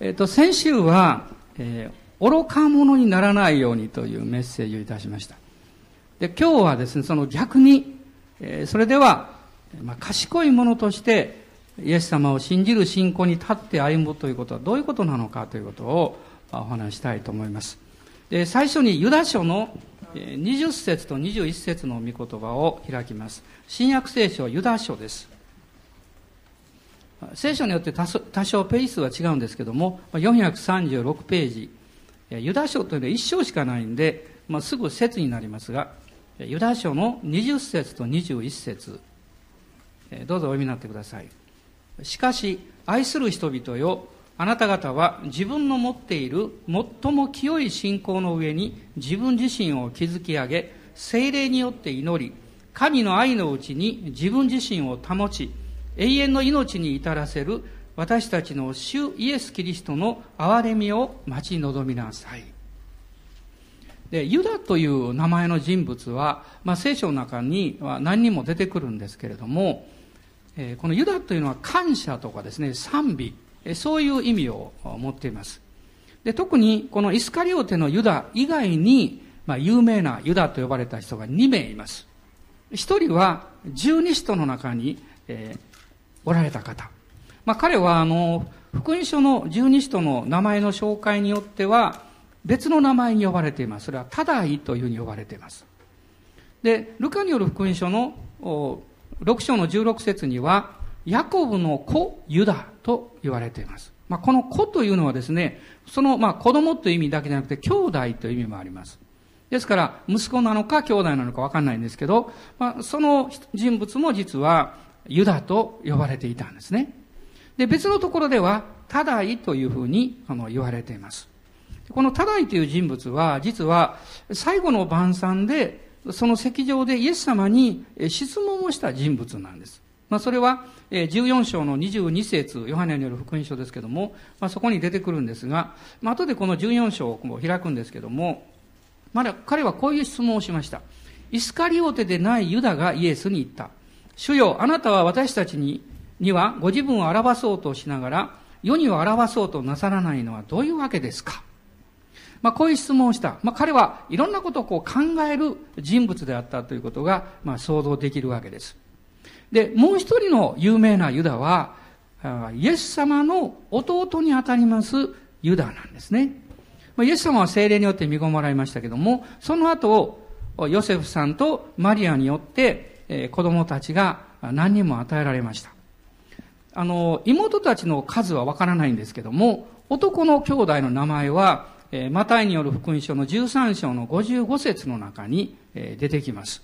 えっ、と、先週は、えー、愚か者にならないようにというメッセージをいたしました。で、今日はですね、その逆に、えー、それでは、まあ、賢い者として、イエス様を信じる信仰に立って歩むということはどういうことなのかということをお話したいと思います。で、最初にユダ書の20節と21節の御言葉を開きます。新約聖書ユダ書です。聖書によって多少ページ数は違うんですけども、436ページ。ユダ書というのは1章しかないんで、まあ、すぐ説になりますが、ユダ書の20節と21節どうぞお読みになってください。しかし、愛する人々よ、あなた方は自分の持っている最も清い信仰の上に自分自身を築き上げ、精霊によって祈り、神の愛のうちに自分自身を保ち、永遠の命に至らせる私たちの主イエス・キリストの憐れみを待ち望みなさい。で、ユダという名前の人物は、まあ、聖書の中には何人も出てくるんですけれども、えー、このユダというのは感謝とかですね、賛美、えー、そういう意味を持っています。で、特にこのイスカリオテのユダ以外に、まあ、有名なユダと呼ばれた人が2名います。一人は十二使徒の中に、えー、おられた方。まあ、彼はあの、福音書の十二使徒の名前の紹介によっては、別の名前に呼ばれています。それは、タダイというふうに呼ばれています。で、ルカによる福音書の6章の16節には、ヤコブの子ユダと言われています。まあ、この子というのはですね、その、まあ、子供という意味だけじゃなくて、兄弟という意味もあります。ですから、息子なのか兄弟なのかわかんないんですけど、まあ、その人物も実は、ユダと呼ばれていたんですね。で、別のところでは、タダイというふうにあの言われています。このタダイという人物は、実は最後の晩餐で、その席上でイエス様に質問をした人物なんです。まあ、それは、14章の22節ヨハネによる福音書ですけども、まあ、そこに出てくるんですが、まあ、後でこの14章を開くんですけども、まだ彼はこういう質問をしました。イスカリオテでないユダがイエスに言った。主よ、あなたは私たちににはご自分を表そうとしながら、世には表そうとなさらないのはどういうわけですか？まあ、こういう質問をした。まあ、彼はいろんなことをこう考える人物であったということが、まあ、想像できるわけです。で、もう一人の有名なユダは、イエス様の弟にあたりますユダなんですね。まあ、イエス様は精霊によって見込まれましたけども、その後、ヨセフさんとマリアによって、え子供たちが何人も与えられました。あの、妹たちの数はわからないんですけども、男の兄弟の名前は、えマタイによる福音書の13章の55節の中に、え出てきます。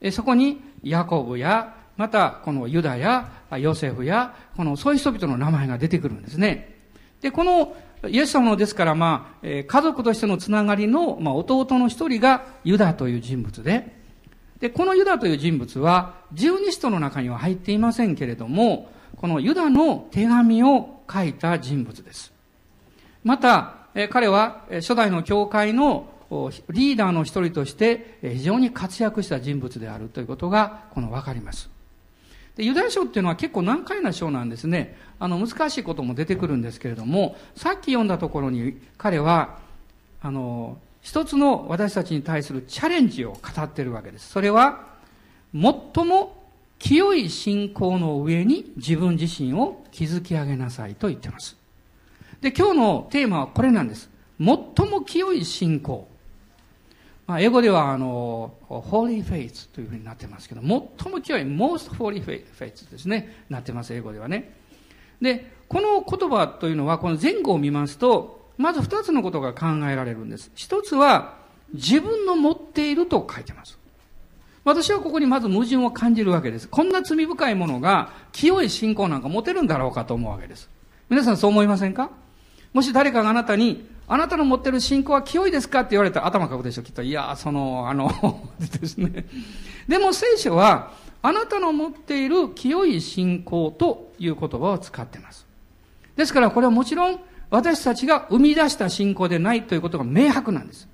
えそこに、ヤコブや、また、このユダや、ヨセフや、この、そういう人々の名前が出てくるんですね。で、この、イエス様のですから、まあ、え家族としてのつながりの、ま、弟の一人がユダという人物で、で、このユダという人物は、十二使徒の中には入っていませんけれども、このユダの手紙を書いた人物です。また、彼は初代の教会のリーダーの一人として非常に活躍した人物であるということが、このわかります。でユダヤ書っていうのは結構難解な書なんですね。あの、難しいことも出てくるんですけれども、さっき読んだところに彼は、あの、一つの私たちに対するチャレンジを語っているわけです。それは、最も清い信仰の上に自分自身を築き上げなさいと言ってます。で、今日のテーマはこれなんです。最も清い信仰。まあ、英語では、あの、holy faith というふうになってますけど、最も清い most holy faith ですね。なってます、英語ではね。で、この言葉というのは、この前後を見ますと、まず二つのことが考えられるんです。一つは、自分の持っていると書いてます。私はここにまず矛盾を感じるわけです。こんな罪深いものが清い信仰なんか持てるんだろうかと思うわけです。皆さんそう思いませんか？もし誰かがあなたに、あなたの持ってる信仰は清いですかって言われたら頭かくでしょ、きっと。いや、その、あのですね。でも聖書は、あなたの持っている清い信仰という言葉を使っています。ですからこれはもちろん私たちが生み出した信仰でないということが明白なんです。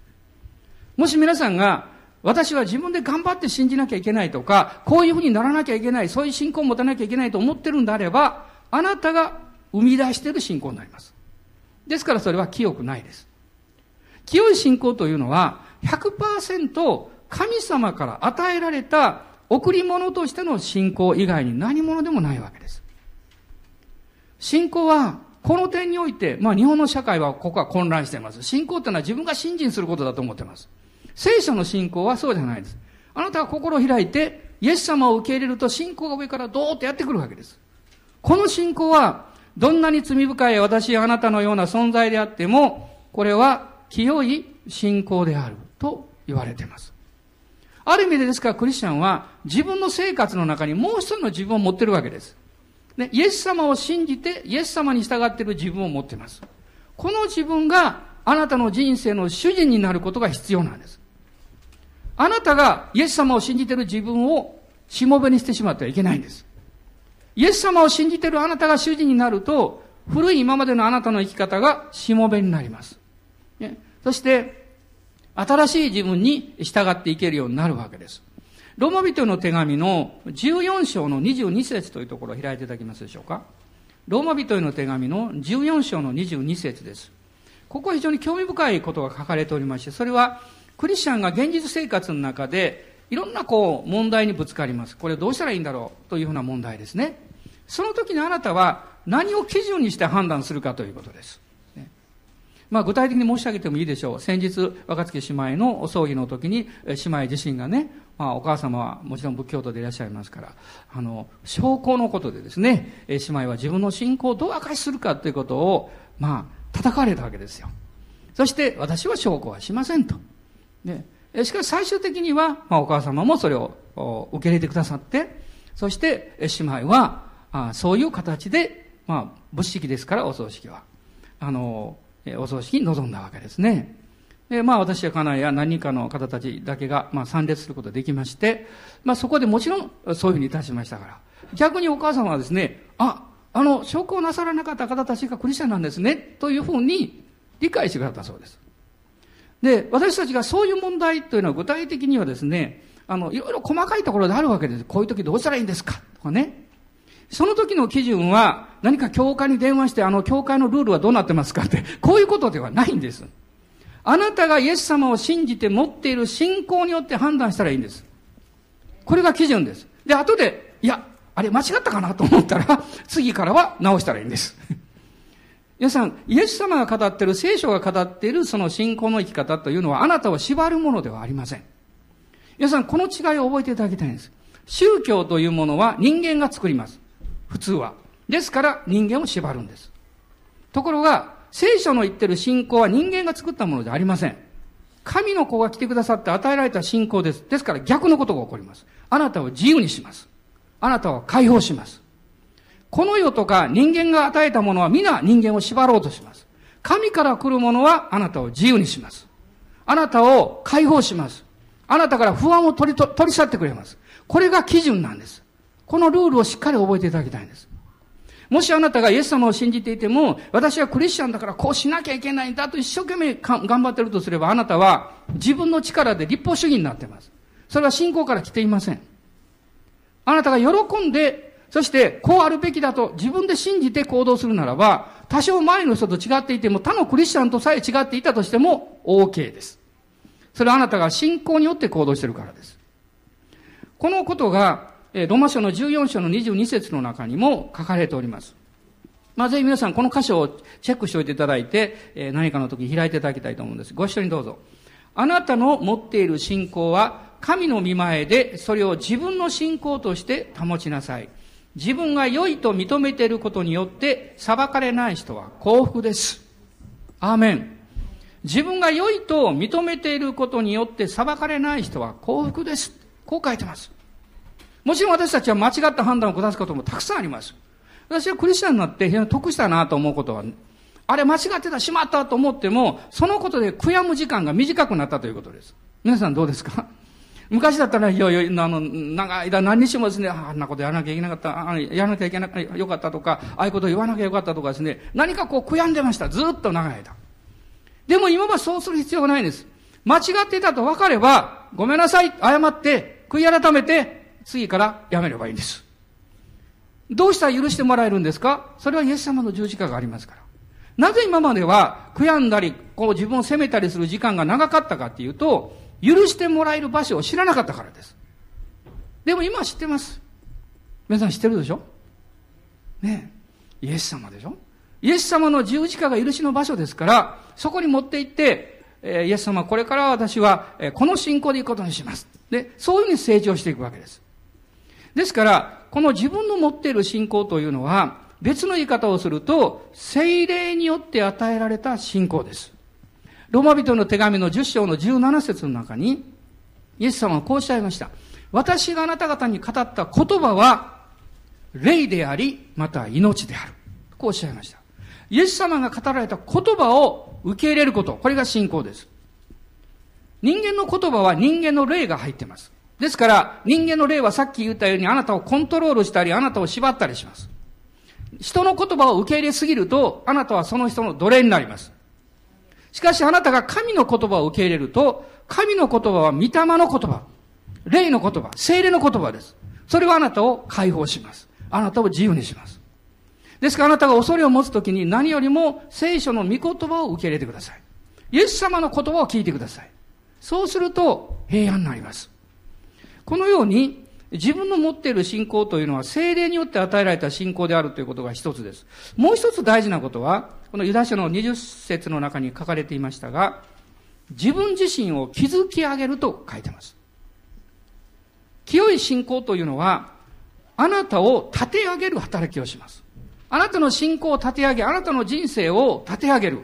もし皆さんが、私は自分で頑張って信じなきゃいけないとか、こういうふうにならなきゃいけない、そういう信仰を持たなきゃいけないと思ってるんであれば、あなたが生み出している信仰になります。ですからそれは清くないです。清い信仰というのは100%神様から与えられた贈り物としての信仰以外に何者でもないわけです。信仰はこの点において、まあ日本の社会はここは混乱しています。信仰ってのは自分が信心することだと思っています。聖書の信仰はそうじゃないです。あなたが心を開いて、イエス様を受け入れると信仰が上からドーッとやってくるわけです。この信仰は、どんなに罪深い私やあなたのような存在であっても、これは清い信仰であると言われています。ある意味でですからクリスチャンは自分の生活の中にもう一人の自分を持ってるわけです。ね、イエス様を信じてイエス様に従っている自分を持っています。この自分があなたの人生の主人になることが必要なんです。あなたがイエス様を信じている自分をしもべにしてしまってはいけないんです。イエス様を信じているあなたが主人になると、古い今までのあなたの生き方がしもべになります。ね、そして、新しい自分に従っていけるようになるわけです。ローマ人の手紙の14章の22節というところを開いていただけますでしょうか。ローマ人への手紙の14章の22節です。ここは非常に興味深いことが書かれておりまして、それはクリスチャンが現実生活の中でいろんなこう問題にぶつかります。これどうしたらいいんだろうというふうな問題ですね。その時にあなたは何を基準にして判断するかということです。まあ、具体的に申し上げてもいいでしょう。先日、若槻姉妹のお葬儀の時に、姉妹自身がね、まあ、お母様はもちろん仏教徒でいらっしゃいますから、あの、証拠のことでですね、姉妹は自分の信仰をどう明かしするかということを、まあ、叩かれたわけですよ。そして、私は証拠はしませんと。ね、しかし最終的には、まあ、お母様もそれを受け入れてくださって、そして、姉妹は、あそういう形で、まあ、仏式ですから、お葬式は。あの、お葬式に臨んだわけですね。で、まあ私や家内や何人かの方たちだけが、まあ参列することができまして、まあそこでもちろんそういうふうにいたしましたから。逆にお母様はですね、あ、あの、証拠をなさらなかった方たちがクリスチャンなんですね、というふうに理解してくださったそうです。で、私たちがそういう問題というのは具体的にはですね、あの、いろいろ細かいところであるわけです。こういう時どうしたらいいんですかとかね。その時の基準は、何か教会に電話して、あの、教会のルールはどうなってますかって、こういうことではないんです。あなたがイエス様を信じて持っている信仰によって判断したらいいんです。これが基準です。で、後で、いや、あれ間違ったかなと思ったら、次からは直したらいいんです。皆さん、イエス様が語っている、聖書が語っているその信仰の生き方というのは、あなたを縛るものではありません。皆さん、この違いを覚えていただきたいんです。宗教というものは人間が作ります。普通は。ですから人間を縛るんです。ところが、聖書の言ってる信仰は人間が作ったものではありません。神の子が来てくださって与えられた信仰です。ですから逆のことが起こります。あなたを自由にします。あなたを解放します。この世とか人間が与えたものは皆人間を縛ろうとします。神から来るものはあなたを自由にします。あなたを解放します。あなたから不安を取り取り去ってくれます。これが基準なんです。このルールをしっかり覚えていただきたいんです。もしあなたがイエス様を信じていても、私はクリスチャンだからこうしなきゃいけないんだと一生懸命頑張ってるとすれば、あなたは自分の力で立法主義になっています。それは信仰から来ていません。あなたが喜んで、そしてこうあるべきだと自分で信じて行動するならば、多少前の人と違っていても、他のクリスチャンとさえ違っていたとしても OK です。それはあなたが信仰によって行動してるからです。このことがローマ書の14章の22節の中にも書かれております。まあ、ぜひ皆さんこの箇所をチェックしておいていただいて、え何かの時開いていただきたいと思うんです。ご一緒にどうぞ。あなたの持っている信仰は神の見前でそれを自分の信仰として保ちなさい。自分が良いと認めていることによって裁かれない人は幸福です。アーメン。自分が良いと認めていることによって裁かれない人は幸福です。こう書いてます。もちろん私たちは間違った判断を下すこともたくさんあります。私はクリスチャンになって非常に得したなと思うことは、あれ間違ってた、しまったと思っても、そのことで悔やむ時間が短くなったということです。皆さんどうですか？昔だったら、いやいや、あの、長い間何日もですね、あんなことやらなきゃいけなかった、あやらなきゃいけなかよかったとか、ああいうこと言わなきゃよかったとかですね、何かこう悔やんでました。ずっと長い間。でも今はそうする必要がないんです。間違ってたと分かれば、ごめんなさい、謝って、悔い改めて、次からやめればいいんです。どうしたら許してもらえるんですか？それはイエス様の十字架がありますから。なぜ今までは悔やんだり、こう自分を責めたりする時間が長かったかっていうと、許してもらえる場所を知らなかったからです。でも今は知ってます。皆さん知ってるでしょ？ねイエス様でしょ？イエス様の十字架が許しの場所ですから、そこに持って行って、え、イエス様、これから私は、え、この信仰で行くことにします。で、そういうふうに成長していくわけです。ですから、この自分の持っている信仰というのは、別の言い方をすると、精霊によって与えられた信仰です。ローマ人の手紙の10章の17節の中に、イエス様はこうおっしゃいました。私があなた方に語った言葉は、霊であり、また命である。こうおっしゃいました。イエス様が語られた言葉を受け入れること。これが信仰です。人間の言葉は人間の霊が入っています。ですから、人間の霊はさっき言ったようにあなたをコントロールしたり、あなたを縛ったりします。人の言葉を受け入れすぎると、あなたはその人の奴隷になります。しかしあなたが神の言葉を受け入れると、神の言葉は御霊の言葉、霊の言葉、精霊の言葉です。それはあなたを解放します。あなたを自由にします。ですからあなたが恐れを持つときに何よりも聖書の御言葉を受け入れてください。イエス様の言葉を聞いてください。そうすると平安になります。このように自分の持っている信仰というのは精霊によって与えられた信仰であるということが一つです。もう一つ大事なことは、このユダ書の20節の中に書かれていましたが、自分自身を築き上げると書いてます。清い信仰というのは、あなたを立て上げる働きをします。あなたの信仰を立て上げ、あなたの人生を立て上げる。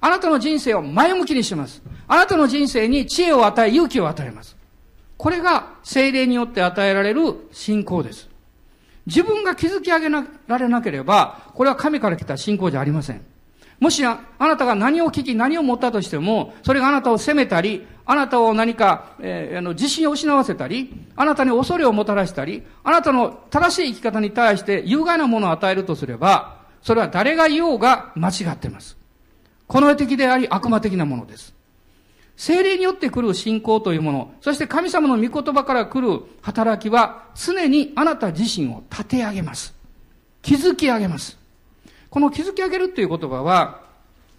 あなたの人生を前向きにします。あなたの人生に知恵を与え、勇気を与えます。これが精霊によって与えられる信仰です。自分が築き上げられなければ、これは神から来た信仰じゃありません。もしあなたが何を聞き何を持ったとしても、それがあなたを責めたり、あなたを何か、えー、あの自信を失わせたり、あなたに恐れをもたらしたり、あなたの正しい生き方に対して有害なものを与えるとすれば、それは誰が言おうが間違っています。この世的であり悪魔的なものです。精霊によって来る信仰というもの、そして神様の御言葉から来る働きは、常にあなた自身を立て上げます。築き上げます。この築き上げるという言葉は、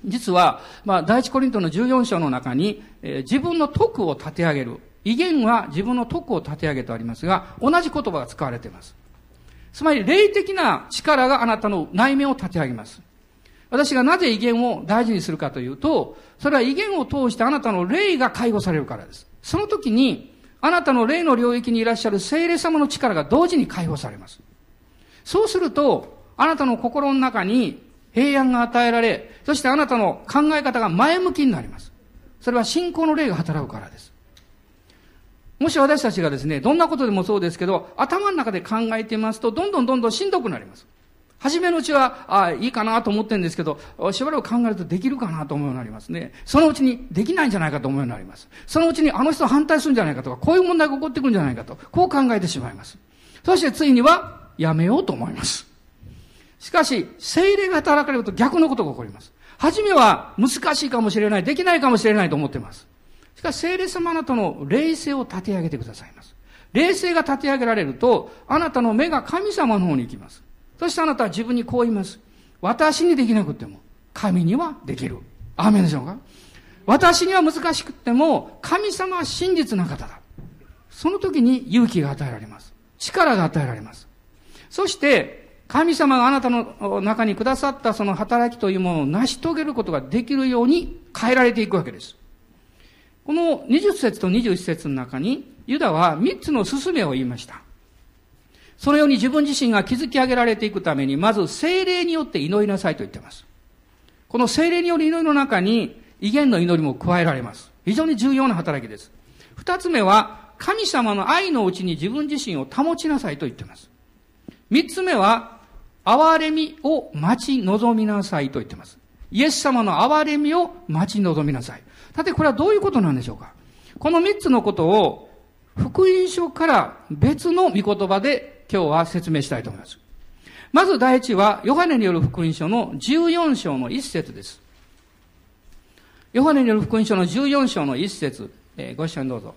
実は、まあ、第一コリントの14章の中に、えー、自分の徳を立て上げる。威厳は自分の徳を立て上げとありますが、同じ言葉が使われています。つまり、霊的な力があなたの内面を立て上げます。私がなぜ威厳を大事にするかというと、それは威厳を通してあなたの霊が介護されるからです。その時に、あなたの霊の領域にいらっしゃる聖霊様の力が同時に解放されます。そうすると、あなたの心の中に平安が与えられ、そしてあなたの考え方が前向きになります。それは信仰の霊が働くからです。もし私たちがですね、どんなことでもそうですけど、頭の中で考えていますと、どんどんどんどんしんどくなります。初めのうちは、あいいかなと思ってるんですけど、しばらく考えるとできるかなと思うようになりますね。そのうちにできないんじゃないかと思うようになります。そのうちにあの人反対するんじゃないかとか、こういう問題が起こってくるんじゃないかと、こう考えてしまいます。そしてついには、やめようと思います。しかし、精霊が働かれると逆のことが起こります。初めは難しいかもしれない、できないかもしれないと思ってます。しかし、精霊様あなたの霊性を立て上げてくださいます。霊性が立て上げられると、あなたの目が神様の方に行きます。そしてあなたは自分にこう言います。私にできなくても、神にはできる。アーメンでしょうか？私には難しくても、神様は真実な方だ。その時に勇気が与えられます。力が与えられます。そして、神様があなたの中にくださったその働きというものを成し遂げることができるように変えられていくわけです。この20節と21節の中に、ユダは3つの勧めを言いました。そのように自分自身が築き上げられていくために、まず精霊によって祈りなさいと言っています。この精霊による祈りの中に、威厳の祈りも加えられます。非常に重要な働きです。二つ目は、神様の愛のうちに自分自身を保ちなさいと言っています。三つ目は、憐れみを待ち望みなさいと言っています。イエス様の憐れみを待ち望みなさい。さて、これはどういうことなんでしょうかこの三つのことを、福音書から別の御言葉で今日は説明したいと思います。まず第一は、ヨハネによる福音書の14章の一節です。ヨハネによる福音書の14章の一節、えー、ご一緒にどうぞ。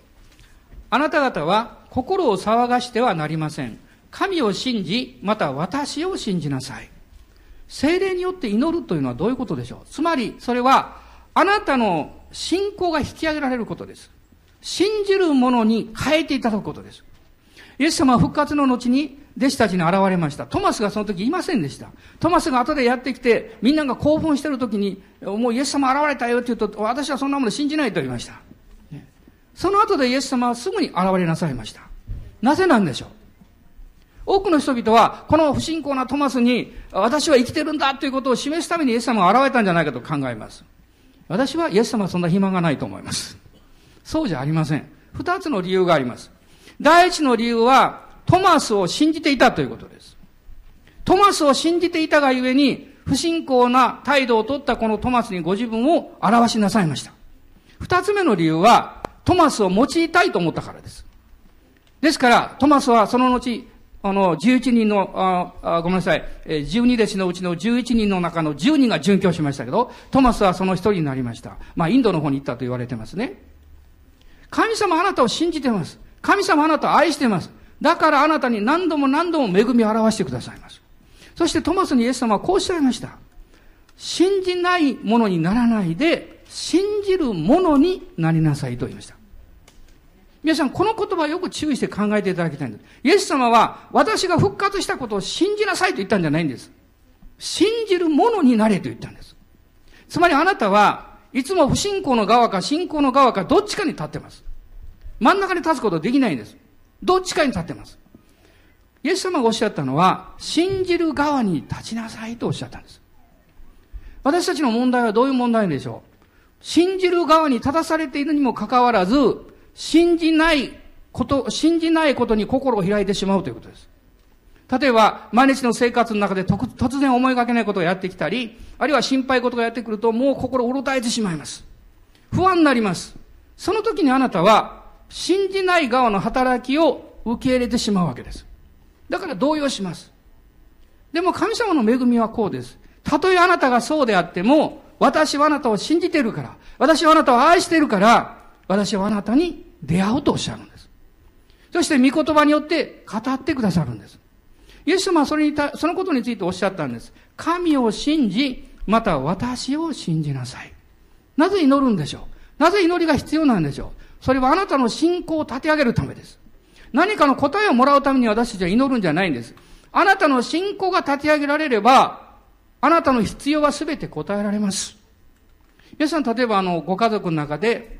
あなた方は心を騒がしてはなりません。神を信じ、また私を信じなさい。精霊によって祈るというのはどういうことでしょうつまり、それは、あなたの信仰が引き上げられることです。信じるものに変えていただくことです。イエス様は復活の後に弟子たちに現れました。トマスがその時いませんでした。トマスが後でやってきて、みんなが興奮してる時に、もうイエス様現れたよって言うと、私はそんなもの信じないと言いました。その後でイエス様はすぐに現れなさいました。なぜなんでしょう？多くの人々は、この不信仰なトマスに、私は生きてるんだということを示すためにイエス様が現れたんじゃないかと考えます。私はイエス様はそんな暇がないと思います。そうじゃありません。二つの理由があります。第一の理由は、トマスを信じていたということです。トマスを信じていたがゆえに、不信仰な態度を取ったこのトマスにご自分を表しなさいました。二つ目の理由は、トマスを用いたいと思ったからです。ですから、トマスはその後、あの、11人の、ああごめんなさい、12弟子のうちの11人の中の10人が殉教しましたけど、トマスはその一人になりました。まあ、インドの方に行ったと言われてますね。神様あなたを信じてます。神様あなたを愛しています。だからあなたに何度も何度も恵みを表してくださいます。そしてトマスにイエス様はこうおっしゃいました。信じないものにならないで、信じるものになりなさいと言いました。皆さん、この言葉をよく注意して考えていただきたいんです。イエス様は、私が復活したことを信じなさいと言ったんじゃないんです。信じるものになれと言ったんです。つまりあなたは、いつも不信仰の側か信仰の側かどっちかに立ってます。真ん中に立つことはできないんです。どっちかに立ってます。イエス様がおっしゃったのは、信じる側に立ちなさいとおっしゃったんです。私たちの問題はどういう問題でしょう？信じる側に立たされているにもかかわらず、信じないこと、信じないことに心を開いてしまうということです。例えば、毎日の生活の中で突然思いがけないことをやってきたり、あるいは心配事がやってくると、もう心をうろたえてしまいます。不安になります。その時にあなたは、信じない側の働きを受け入れてしまうわけです。だから動揺します。でも神様の恵みはこうです。たとえあなたがそうであっても、私はあなたを信じているから、私はあなたを愛しているから、私はあなたに出会おうとおっしゃるんです。そして御言葉によって語ってくださるんです。イエス様はそれにた、そのことについておっしゃったんです。神を信じ、また私を信じなさい。なぜ祈るんでしょう？なぜ祈りが必要なんでしょう？それはあなたの信仰を立て上げるためです。何かの答えをもらうために私たちは祈るんじゃないんです。あなたの信仰が立て上げられれば、あなたの必要は全て答えられます。皆さん、例えばあの、ご家族の中で、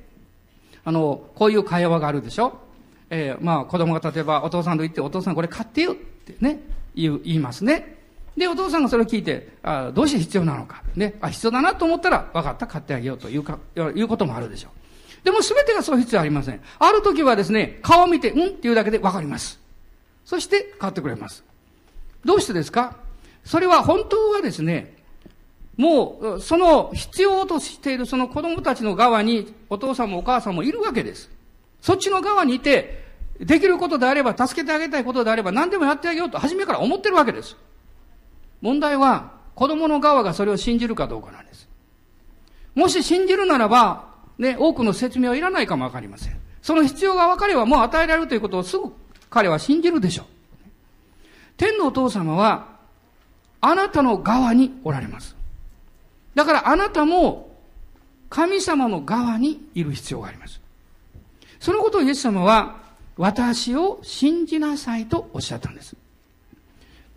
あの、こういう会話があるでしょ？えー、まあ、子供が例えばお父さんと言って、お父さんこれ買ってよってね、言う、言いますね。で、お父さんがそれを聞いて、あどうして必要なのか。ね、あ、必要だなと思ったら、分かった、買ってあげようというか、いうこともあるでしょう。でも全てがそういう必要ありません。ある時はですね、顔を見て、うん？っていうだけでわかります。そして変わってくれます。どうしてですか？それは本当はですね、もう、その必要としているその子供たちの側にお父さんもお母さんもいるわけです。そっちの側にいて、できることであれば、助けてあげたいことであれば、何でもやってあげようと初めから思ってるわけです。問題は、子供の側がそれを信じるかどうかなんです。もし信じるならば、ね、多くの説明はいらないかもわかりません。その必要が分かればもう与えられるということをすぐ彼は信じるでしょう。天のお父様は、あなたの側におられます。だからあなたも神様の側にいる必要があります。そのことをイエス様は、私を信じなさいとおっしゃったんです。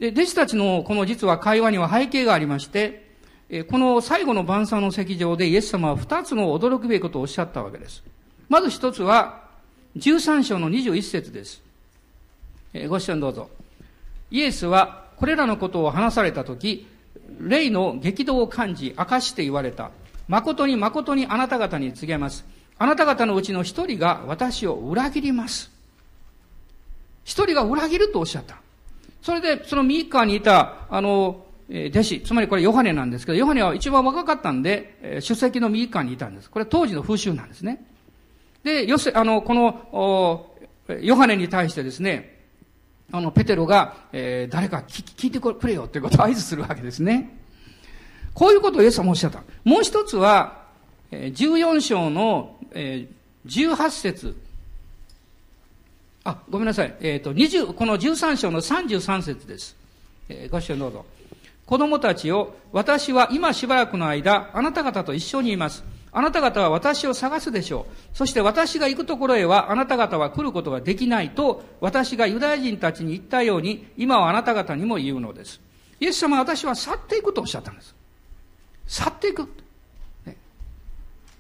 で、弟子たちのこの実は会話には背景がありまして、この最後の晩餐の席上でイエス様は二つの驚くべきことをおっしゃったわけです。まず一つは、13章の21節です。ご視聴どうぞ。イエスはこれらのことを話されたとき、霊の激動を感じ、明かして言われた。誠に誠にあなた方に告げます。あなた方のうちの一人が私を裏切ります。一人が裏切るとおっしゃった。それで、その右側にいた、あの、え弟子、つまりこれヨハネなんですけど、ヨハネは一番若かったんで、え出席の右側にいたんです。これ当時の風習なんですね。で、よせ、あの、この、ヨハネに対してですね、あの、ペテロが、えー、誰か聞いてくれよということを合図するわけですね。こういうことをイエス様おっしゃった。もう一つは、え14章の、えー、18節あ、ごめんなさい。えっ、ー、と、20、この13章の33節です。えー、ご視聴どうぞ。子供たちを、私は今しばらくの間、あなた方と一緒にいます。あなた方は私を探すでしょう。そして私が行くところへはあなた方は来ることができないと、私がユダヤ人たちに言ったように、今はあなた方にも言うのです。イエス様は私は去っていくとおっしゃったんです。去っていく。ね、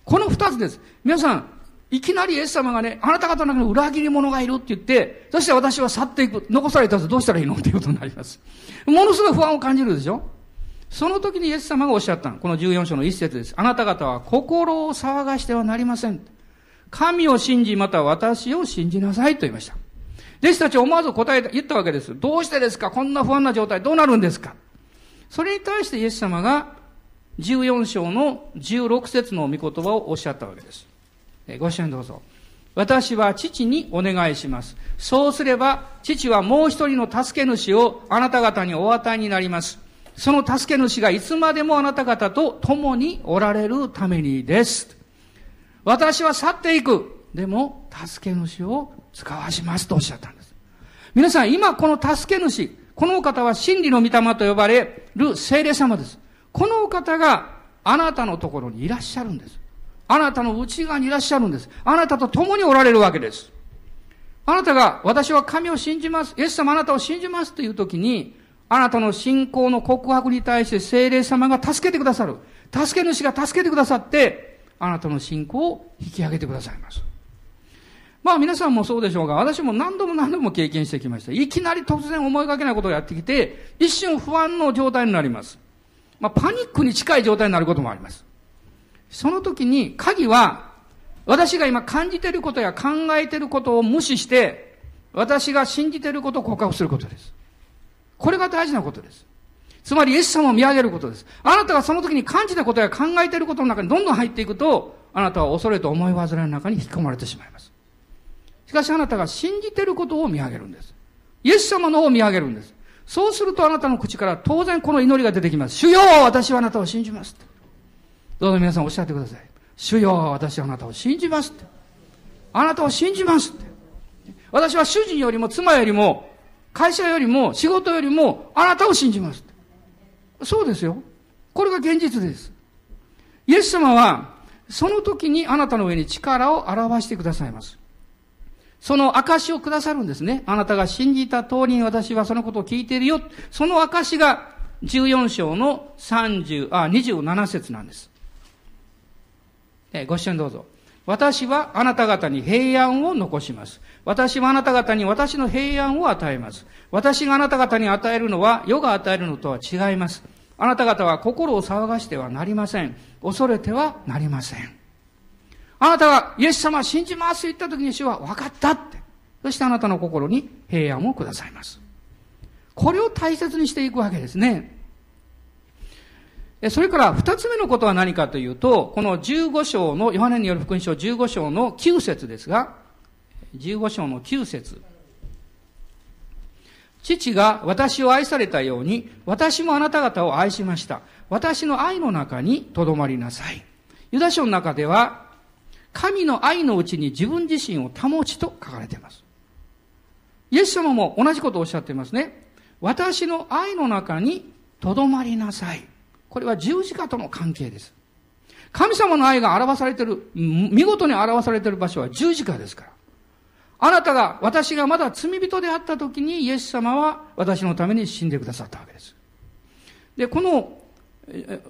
この二つです。皆さん、いきなりイエス様がね、あなた方の中に裏切り者がいるって言って、そして私は去っていく。残されたらどうしたらいいのっていうことになります。ものすごい不安を感じるでしょ？その時にイエス様がおっしゃったこの14章の一節です。あなた方は心を騒がしてはなりません。神を信じ、また私を信じなさいと言いました。弟子たち思わず答え、言ったわけです。どうしてですか？こんな不安な状態どうなるんですか？それに対してイエス様が14章の16節の御言葉をおっしゃったわけです。ご支援どうぞ。私は父にお願いします。そうすれば、父はもう一人の助け主をあなた方にお与えになります。その助け主がいつまでもあなた方と共におられるためにです。私は去っていく。でも、助け主を使わしますとおっしゃったんです。皆さん、今この助け主、このお方は真理の御霊と呼ばれる聖霊様です。このお方があなたのところにいらっしゃるんです。あなたの内側にいらっしゃるんです。あなたと共におられるわけです。あなたが、私は神を信じます。イエス様あなたを信じますという時に、あなたの信仰の告白に対して聖霊様が助けてくださる。助け主が助けてくださって、あなたの信仰を引き上げてくださいます。まあ皆さんもそうでしょうが、私も何度も何度も経験してきました。いきなり突然思いがけないことをやってきて、一瞬不安の状態になります。まあパニックに近い状態になることもあります。その時に鍵は、私が今感じていることや考えていることを無視して、私が信じていることを告白することです。これが大事なことです。つまり、イエス様を見上げることです。あなたがその時に感じたことや考えていることの中にどんどん入っていくと、あなたは恐れと思い煩いの中に引き込まれてしまいます。しかしあなたが信じていることを見上げるんです。イエス様の方を見上げるんです。そうするとあなたの口から当然この祈りが出てきます。主よ私はあなたを信じます。どうぞ皆さんおっしゃってください。主よ、私はあなたを信じますって。あなたを信じますって。私は主人よりも妻よりも、会社よりも仕事よりもあなたを信じますって。そうですよ。これが現実です。イエス様は、その時にあなたの上に力を表してくださいます。その証をくださるんですね。あなたが信じた通りに私はそのことを聞いているよ。その証が14章の30、あ、27節なんです。えご視聴どうぞ。私はあなた方に平安を残します。私はあなた方に私の平安を与えます。私があなた方に与えるのは世が与えるのとは違います。あなた方は心を騒がしてはなりません。恐れてはなりません。あなたがイエス様信じますと言った時に主は分かったって。そしてあなたの心に平安をくださいます。これを大切にしていくわけですね。それから二つ目のことは何かというと、この15章の、ヨハネによる福音書15章の9節ですが、15章の9節父が私を愛されたように、私もあなた方を愛しました。私の愛の中に留まりなさい。ユダ書の中では、神の愛のうちに自分自身を保ちと書かれています。イエス様も同じことをおっしゃっていますね。私の愛の中に留まりなさい。これは十字架との関係です。神様の愛が表されている、見事に表されている場所は十字架ですから。あなたが、私がまだ罪人であった時に、イエス様は私のために死んでくださったわけです。で、この、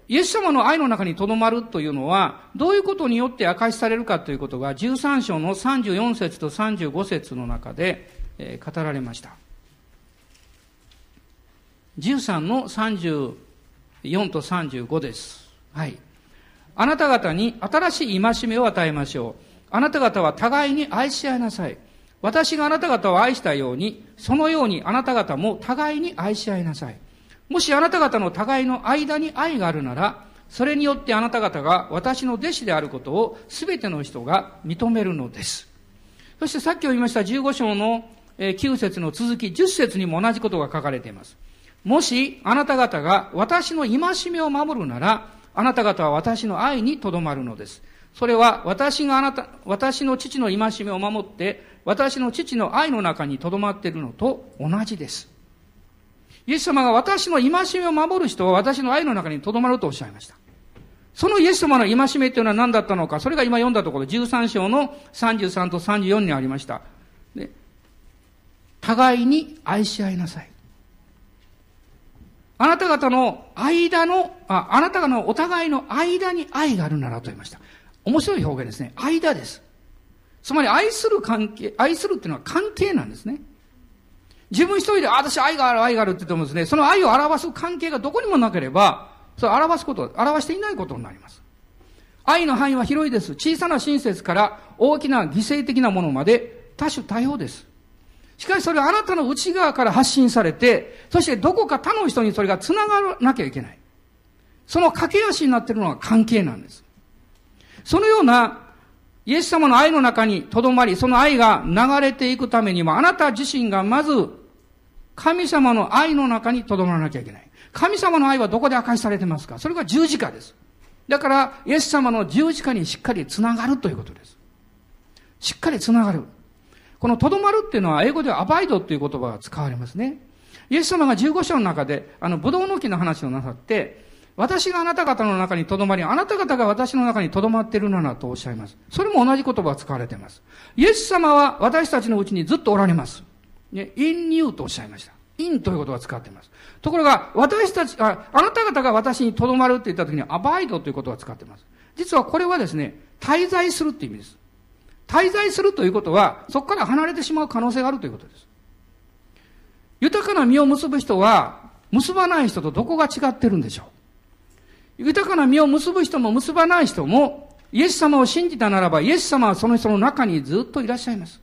イエス様の愛の中に留まるというのは、どういうことによって明かしされるかということが、13章の34節と35節の中で、え語られました。13の30 4と35です。はい。あなた方に新しい戒めを与えましょう。あなた方は互いに愛し合いなさい。私があなた方を愛したように、そのようにあなた方も互いに愛し合いなさい。もしあなた方の互いの間に愛があるなら、それによってあなた方が私の弟子であることを全ての人が認めるのです。そしてさっき言いました15章の9節の続き、10節にも同じことが書かれています。もしあなた方が私の戒めを守るなら、あなた方は私の愛にとどまるのです。それは私があなた、私の父の戒めを守って、私の父の愛の中にとどまっているのと同じです。イエス様が私の戒めを守る人は私の愛の中に留まるとおっしゃいました。そのイエス様の戒めというのは何だったのか、それが今読んだところ、13章の33と34にありました。互いに愛し合いなさい。あなた方の間の、あ、あなた方のお互いの間に愛があるならと言いました。面白い表現ですね。間です。つまり愛する関係、愛するっていうのは関係なんですね。自分一人で、あ、私愛がある、愛があるって言ってもですね、その愛を表す関係がどこにもなければ、それを表すこと、表していないことになります。愛の範囲は広いです。小さな親切から大きな犠牲的なものまで多種多様です。しかしそれはあなたの内側から発信されて、そしてどこか他の人にそれが繋がらなきゃいけない。その駆け足になっているのは関係なんです。そのようなイエス様の愛の中に留まり、その愛が流れていくためにも、あなた自身がまず神様の愛の中に留まらなきゃいけない。神様の愛はどこで明かしされてますか？それが十字架です。だから、イエス様の十字架にしっかりつながるということです。しっかりつながる。このとどまるっていうのは、英語ではアバイドっていう言葉が使われますね。イエス様が15章の中で、あの、ブドウの木の話をなさって、私があなた方の中にとどまり、あなた方が私の中にとどまっているならとおっしゃいます。それも同じ言葉が使われています。イエス様は私たちのうちにずっとおられます。ね、in you とおっしゃいました。in という言葉を使っています。ところが、私たち、ああなた方が私にとどまるって言った時に、アバイドという言葉を使っています。実はこれはですね、滞在するって意味です。滞在するということは、そこから離れてしまう可能性があるということです。豊かな実を結ぶ人は、結ばない人とどこが違ってるんでしょう豊かな実を結ぶ人も結ばない人も、イエス様を信じたならば、イエス様はその人の中にずっといらっしゃいます。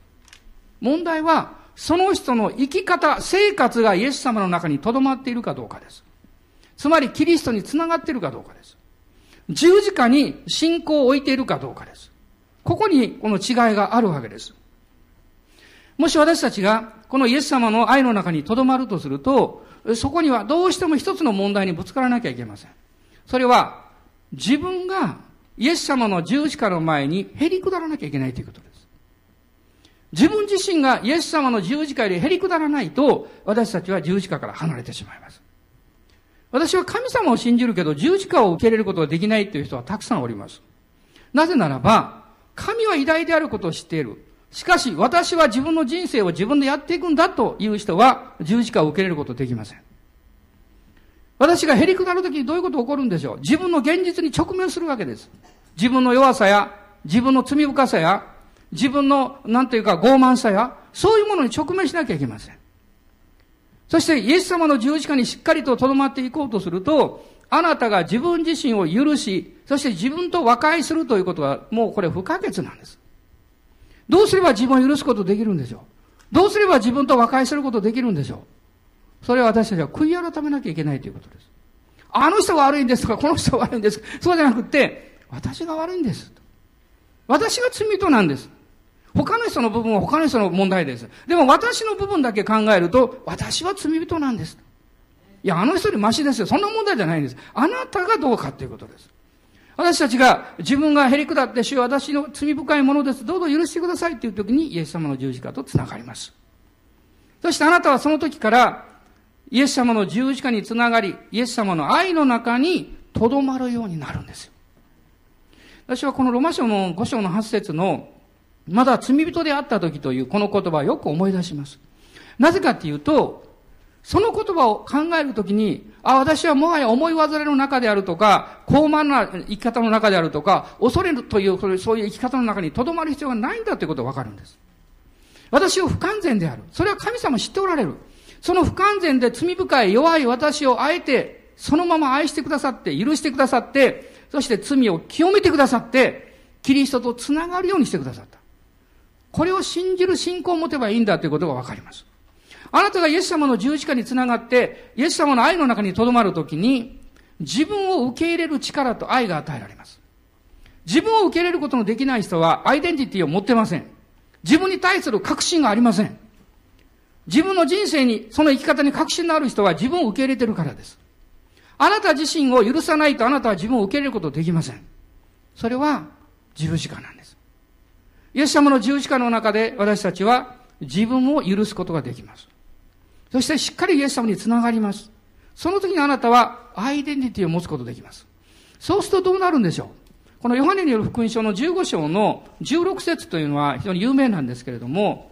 問題は、その人の生き方、生活がイエス様の中に留まっているかどうかです。つまり、キリストにつながっているかどうかです。十字架に信仰を置いているかどうかです。ここにこの違いがあるわけです。もし私たちがこのイエス様の愛の中に留まるとすると、そこにはどうしても一つの問題にぶつからなきゃいけません。それは、自分がイエス様の十字架の前にへりくだらなきゃいけないということです。自分自身がイエス様の十字架でへりくだらないと、私たちは十字架から離れてしまいます。私は神様を信じるけど、十字架を受け入れることができないという人はたくさんおります。なぜならば、神は偉大であることを知っている。しかし、私は自分の人生を自分でやっていくんだという人は、十字架を受け入れることできません。私がへりくだるときにどういうことが起こるんでしょう自分の現実に直面するわけです。自分の弱さや、自分の罪深さや、自分の、なんというか傲慢さや、そういうものに直面しなきゃいけません。そして、イエス様の十字架にしっかりと留まっていこうとすると、あなたが自分自身を許し、そして自分と和解するということは、もうこれ不可欠なんです。どうすれば自分を許すことできるんでしょう？どうすれば自分と和解することできるんでしょう？それは私たちは悔い改めなきゃいけないということです。あの人が悪いんですとか、この人が悪いんです。そうじゃなくて、私が悪いんです。私が罪人なんです。他の人の部分は他の人の問題です。でも私の部分だけ考えると、私は罪人なんです。いや、あの人よりマシですよ。そんな問題じゃないんです。あなたがどうかということです。私たちが自分がへり下って主は私の罪深いものです。どうぞ許してくださいっていう時にイエス様の十字架と繋がります。そしてあなたはその時からイエス様の十字架につながり、イエス様の愛の中にとどまるようになるんですよ。私はこのロマ書の5章の8節の、まだ罪人であった時というこの言葉をよく思い出します。なぜかっていうと、その言葉を考えるときに、あ、私はもはや思い煩いの中であるとか、高慢な生き方の中であるとか、恐れるという、そういう生き方の中に留まる必要がないんだということがわかるんです。私は不完全である。それは神様知っておられる。その不完全で罪深い弱い私をあえて、そのまま愛してくださって、許してくださって、そして罪を清めてくださって、キリストと繋がるようにしてくださった。これを信じる信仰を持てばいいんだということがわかります。あなたがイエス様の十字架につながって、イエス様の愛の中に留まるときに、自分を受け入れる力と愛が与えられます。自分を受け入れることのできない人は、アイデンティティを持ってません。自分に対する確信がありません。自分の人生に、その生き方に確信のある人は自分を受け入れてるからです。あなた自身を許さないとあなたは自分を受け入れることできません。それは十字架なんです。イエス様の十字架の中で私たちは自分を許すことができます。そしてしっかりイエス様につながります。その時にあなたはアイデンティティを持つことができます。そうするとどうなるんでしょう？このヨハネによる福音書の15章の16節というのは非常に有名なんですけれども、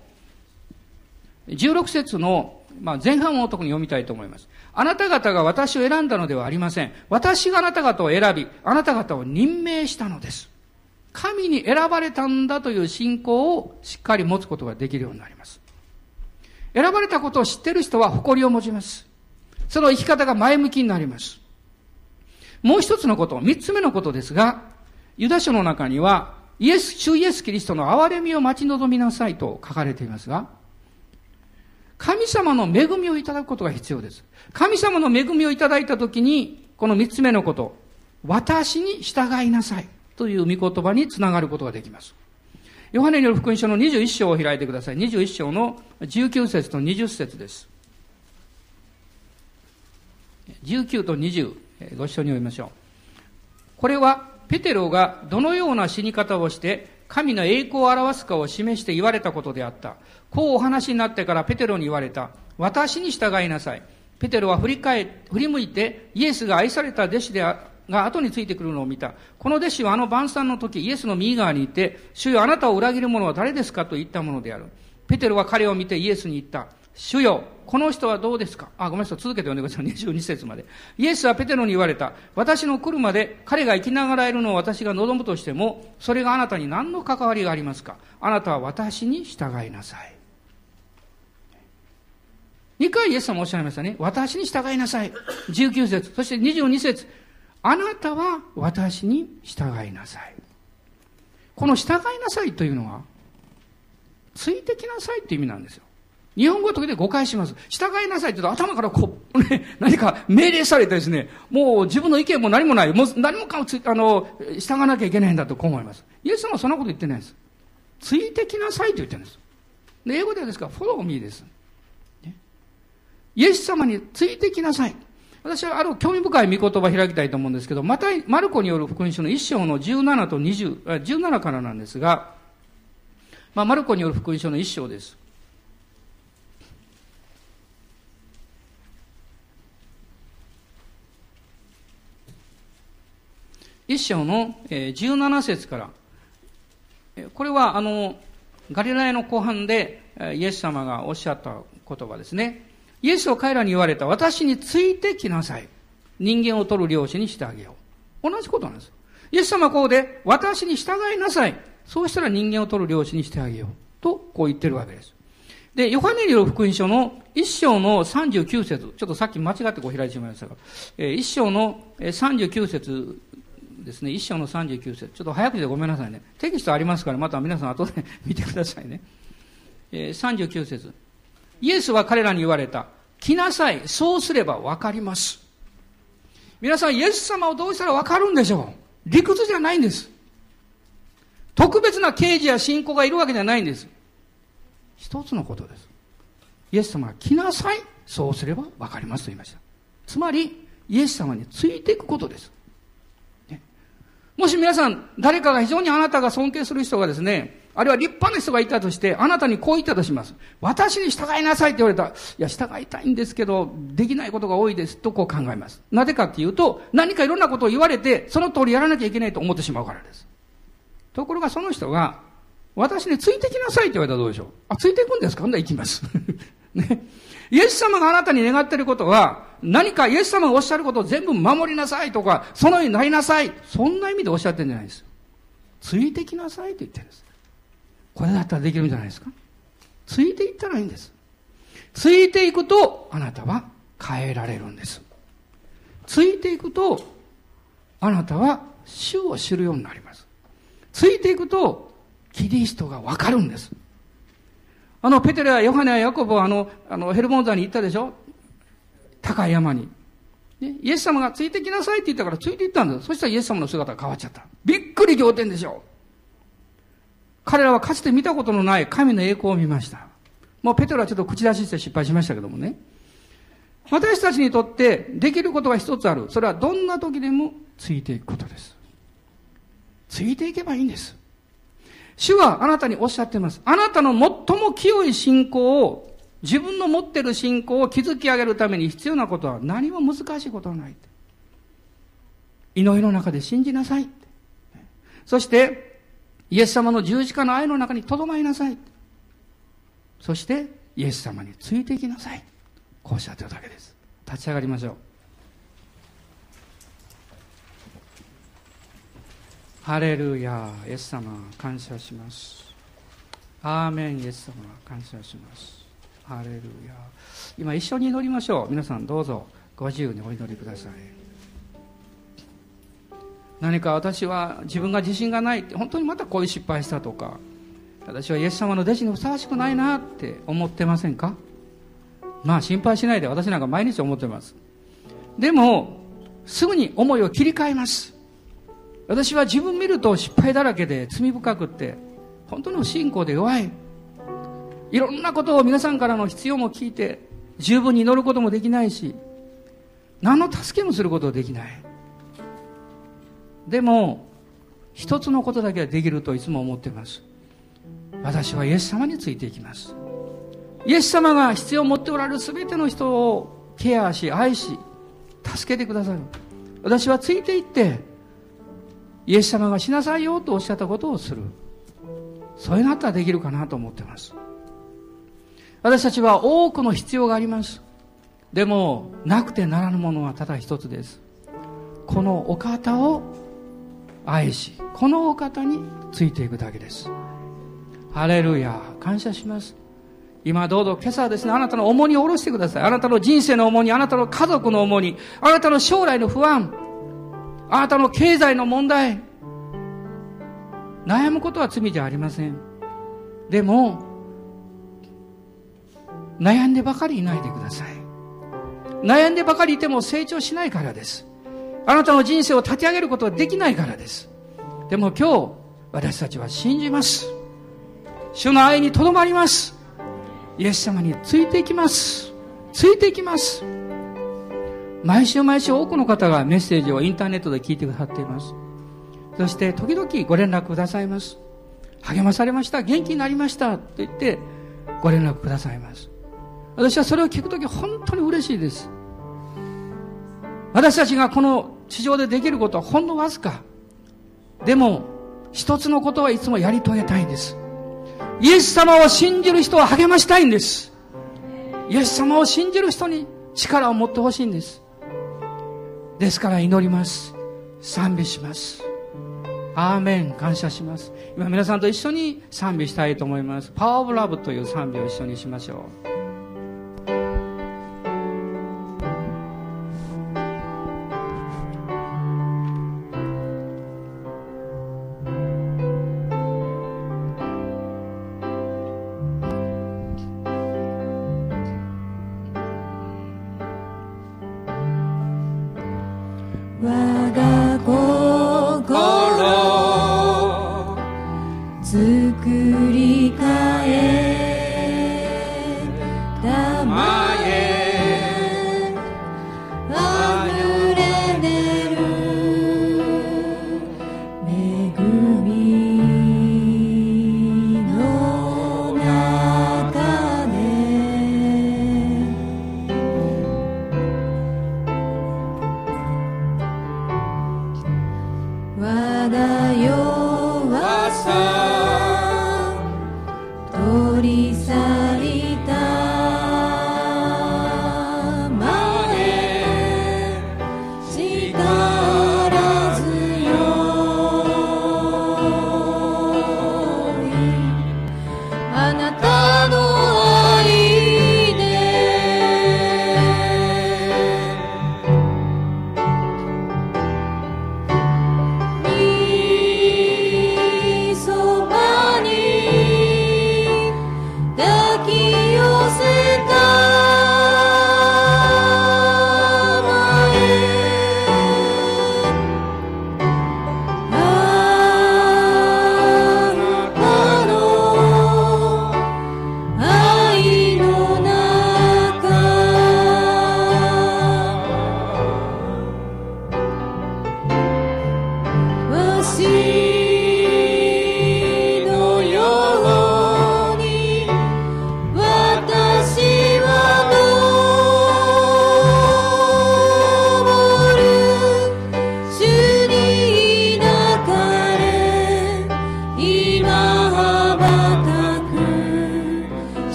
16節の、前半を特に読みたいと思います。あなた方が私を選んだのではありません。私があなた方を選び、あなた方を任命したのです。神に選ばれたんだという信仰をしっかり持つことができるようになります。選ばれたことを知っている人は誇りを持ちます。その生き方が前向きになります。もう一つのこと、三つ目のことですが、ユダ書の中には、イエス、主イエスキリストの憐れみを待ち望みなさいと書かれていますが、神様の恵みをいただくことが必要です。神様の恵みをいただいたときに、この三つ目のこと、私に従いなさいという御言葉につながることができます。ヨハネによる福音書の21章を開いてください。21章の19節と20節です。19と20、ご一緒に読みましょう。これは、ペテロがどのような死に方をして、神の栄光を表すかを示して言われたことであった。こうお話になってからペテロに言われた。私に従いなさい。ペテロは振り返、振り向いて、イエスが愛された弟子であが後についてくるのを見た。この弟子はあの晩餐の時、イエスの右側にいて、主よあなたを裏切る者は誰ですか？と言ったものである。ペテロは彼を見てイエスに言った。主よ、この人はどうですかあ、ごめんなさい。続けて読んでください。22節まで。イエスはペテロに言われた。私の来るまで彼が生きながらえるのを私が望むとしても、それがあなたに何の関わりがありますかあなたは私に従いなさい。二回イエス様おっしゃいましたね。私に従いなさい。19節。そして22節。あなたは私に従いなさい。この従いなさいというのは、ついてきなさいって意味なんですよ。日本語とで誤解します。従いなさいって言うと頭からこう、ね、何か命令されてですね、もう自分の意見も何もない。もう何もかもつあの、従わなきゃいけないんだとこう思います。イエス様はそんなこと言ってないです。ついてきなさいと言ってるんです。で英語ではですから、フォローミーです。イエス様についてきなさい。私はある興味深い見言葉を開きたいと思うんですけど、また、マルコによる福音書の一章の17と20、17からなんですが、まあ、マルコによる福音書の一章です。一章の17節から、これはあの、ガリラヤの後半でイエス様がおっしゃった言葉ですね。イエスを彼らに言われた。私についてきなさい。人間を取る漁師にしてあげよう。同じことなんです。イエス様はこうで、私に従いなさい。そうしたら人間を取る漁師にしてあげよう。と、こう言ってるわけです。で、ヨハネリの福音書の一章の39節ちょっとさっき間違ってこう開いてしまいましたが、え一章の39節ですね、一章の39節ちょっと早くてごめんなさいね。テキストありますから、また皆さん後で 見てくださいね。えー、39節イエスは彼らに言われた。来なさい。そうすればわかります。皆さん、イエス様をどうしたらわかるんでしょう？理屈じゃないんです。特別な刑事や信仰がいるわけじゃないんです。一つのことです。イエス様は来なさい。そうすればわかりますと言いました。つまり、イエス様についていくことです。ね、もし皆さん、誰かが非常にあなたが尊敬する人がですね、あるいは立派な人がいたとして、あなたにこう言ったとします。私に従いなさいって言われたら、いや、従いたいんですけど、できないことが多いですとこう考えます。なぜかっていうと、何かいろんなことを言われて、その通りやらなきゃいけないと思ってしまうからです。ところがその人が、私についてきなさいって言われたらどうでしょうあ、ついていくんですか？ほんな行きます。ね。イエス様があなたに願っていることは、何かイエス様がおっしゃることを全部守りなさいとか、そのようになりなさい。そんな意味でおっしゃってるんじゃないです。ついてきなさいって言ってるんです。これだったらできるんじゃないですか？ついていったらいいんです。ついていくと、あなたは変えられるんです。ついていくと、あなたは主を知るようになります。ついていくと、キリストがわかるんです。あの、ペテロやヨハネやヤコブはあの、あの、ヘルモンザに行ったでしょ？高い山に。ね、イエス様がついてきなさいって言ったからついていったんです。そしたらイエス様の姿が変わっちゃった。びっくり仰天でしょ彼らはかつて見たことのない神の栄光を見ました。もうペテロはちょっと口出しして失敗しましたけどもね。私たちにとってできることが一つある。それはどんな時でもついていくことです。ついていけばいいんです。主はあなたにおっしゃっています。あなたの最も清い信仰を自分の持っている信仰を築き上げるために必要なことは何も難しいことはない。祈りの中で信じなさい。そして、イエス様の十字架の愛の中に留まりなさい。そして、イエス様についていきなさい。こうおっしゃってるだけです。立ち上がりましょう。ハレルヤイエス様感謝しますアーメンイエス様感謝しますハレルヤ今一緒に祈りましょう皆さんどうぞご自由にお祈りください何か私は自分が自信がないって本当にまたこういう失敗したとか私はイエス様の弟子にふさわしくないなって思ってませんか？まあ心配しないで私なんか毎日思ってます。でもすぐに思いを切り替えます。私は自分見ると失敗だらけで罪深くって本当の信仰で弱い。いろんなことを皆さんからの必要も聞いて十分に祈ることもできないし何の助けもすることはできない。でも一つのことだけはできるといつも思っています私はイエス様についていきますイエス様が必要を持っておられる全ての人をケアし愛し助けてくださる私はついていってイエス様がしなさいよとおっしゃったことをする。そういうのあったらできるかなと思ってます。私たちは多くの必要があります。でも、なくてならぬものはただ一つです。このお方を愛し、このお方についていくだけです。ハレルヤ、感謝します。今どうぞ今朝はですね、あなたの重荷を下ろしてください。あなたの人生の重荷、あなたの家族の重荷、あなたの将来の不安、あなたの経済の問題、悩むことは罪じゃありません。でも、悩んでばかりいないでください。悩んでばかりいても成長しないからです。あなたの人生を立ち上げることはできないからです。でも今日、私たちは信じます。主の愛にとどまります。イエス様についていきます。ついていきます。毎週毎週多くの方がメッセージをインターネットで聞いてくださっています。そして時々ご連絡くださいます。励まされました。元気になりました。と言ってご連絡くださいます。私はそれを聞くとき本当に嬉しいです。私たちがこの地上でできることはほんのわずか。でも、一つのことはいつもやり遂げたいんです。イエス様を信じる人を励ましたいんです。イエス様を信じる人に力を持ってほしいんです。ですから祈ります。賛美します。アーメン。感謝します。今皆さんと一緒に賛美したいと思います。パワーオブラブという賛美を一緒にしましょう。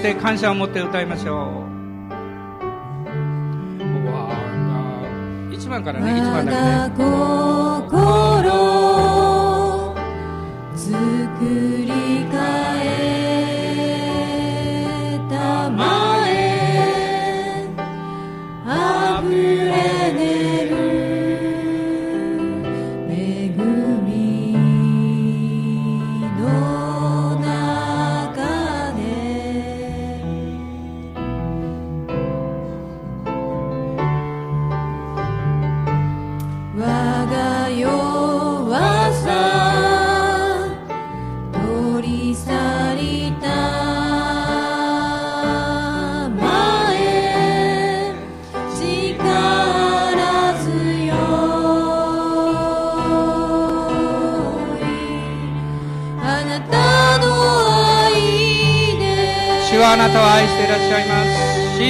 って感謝を持って歌いましょう。1番からね1番だけね。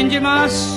changing my.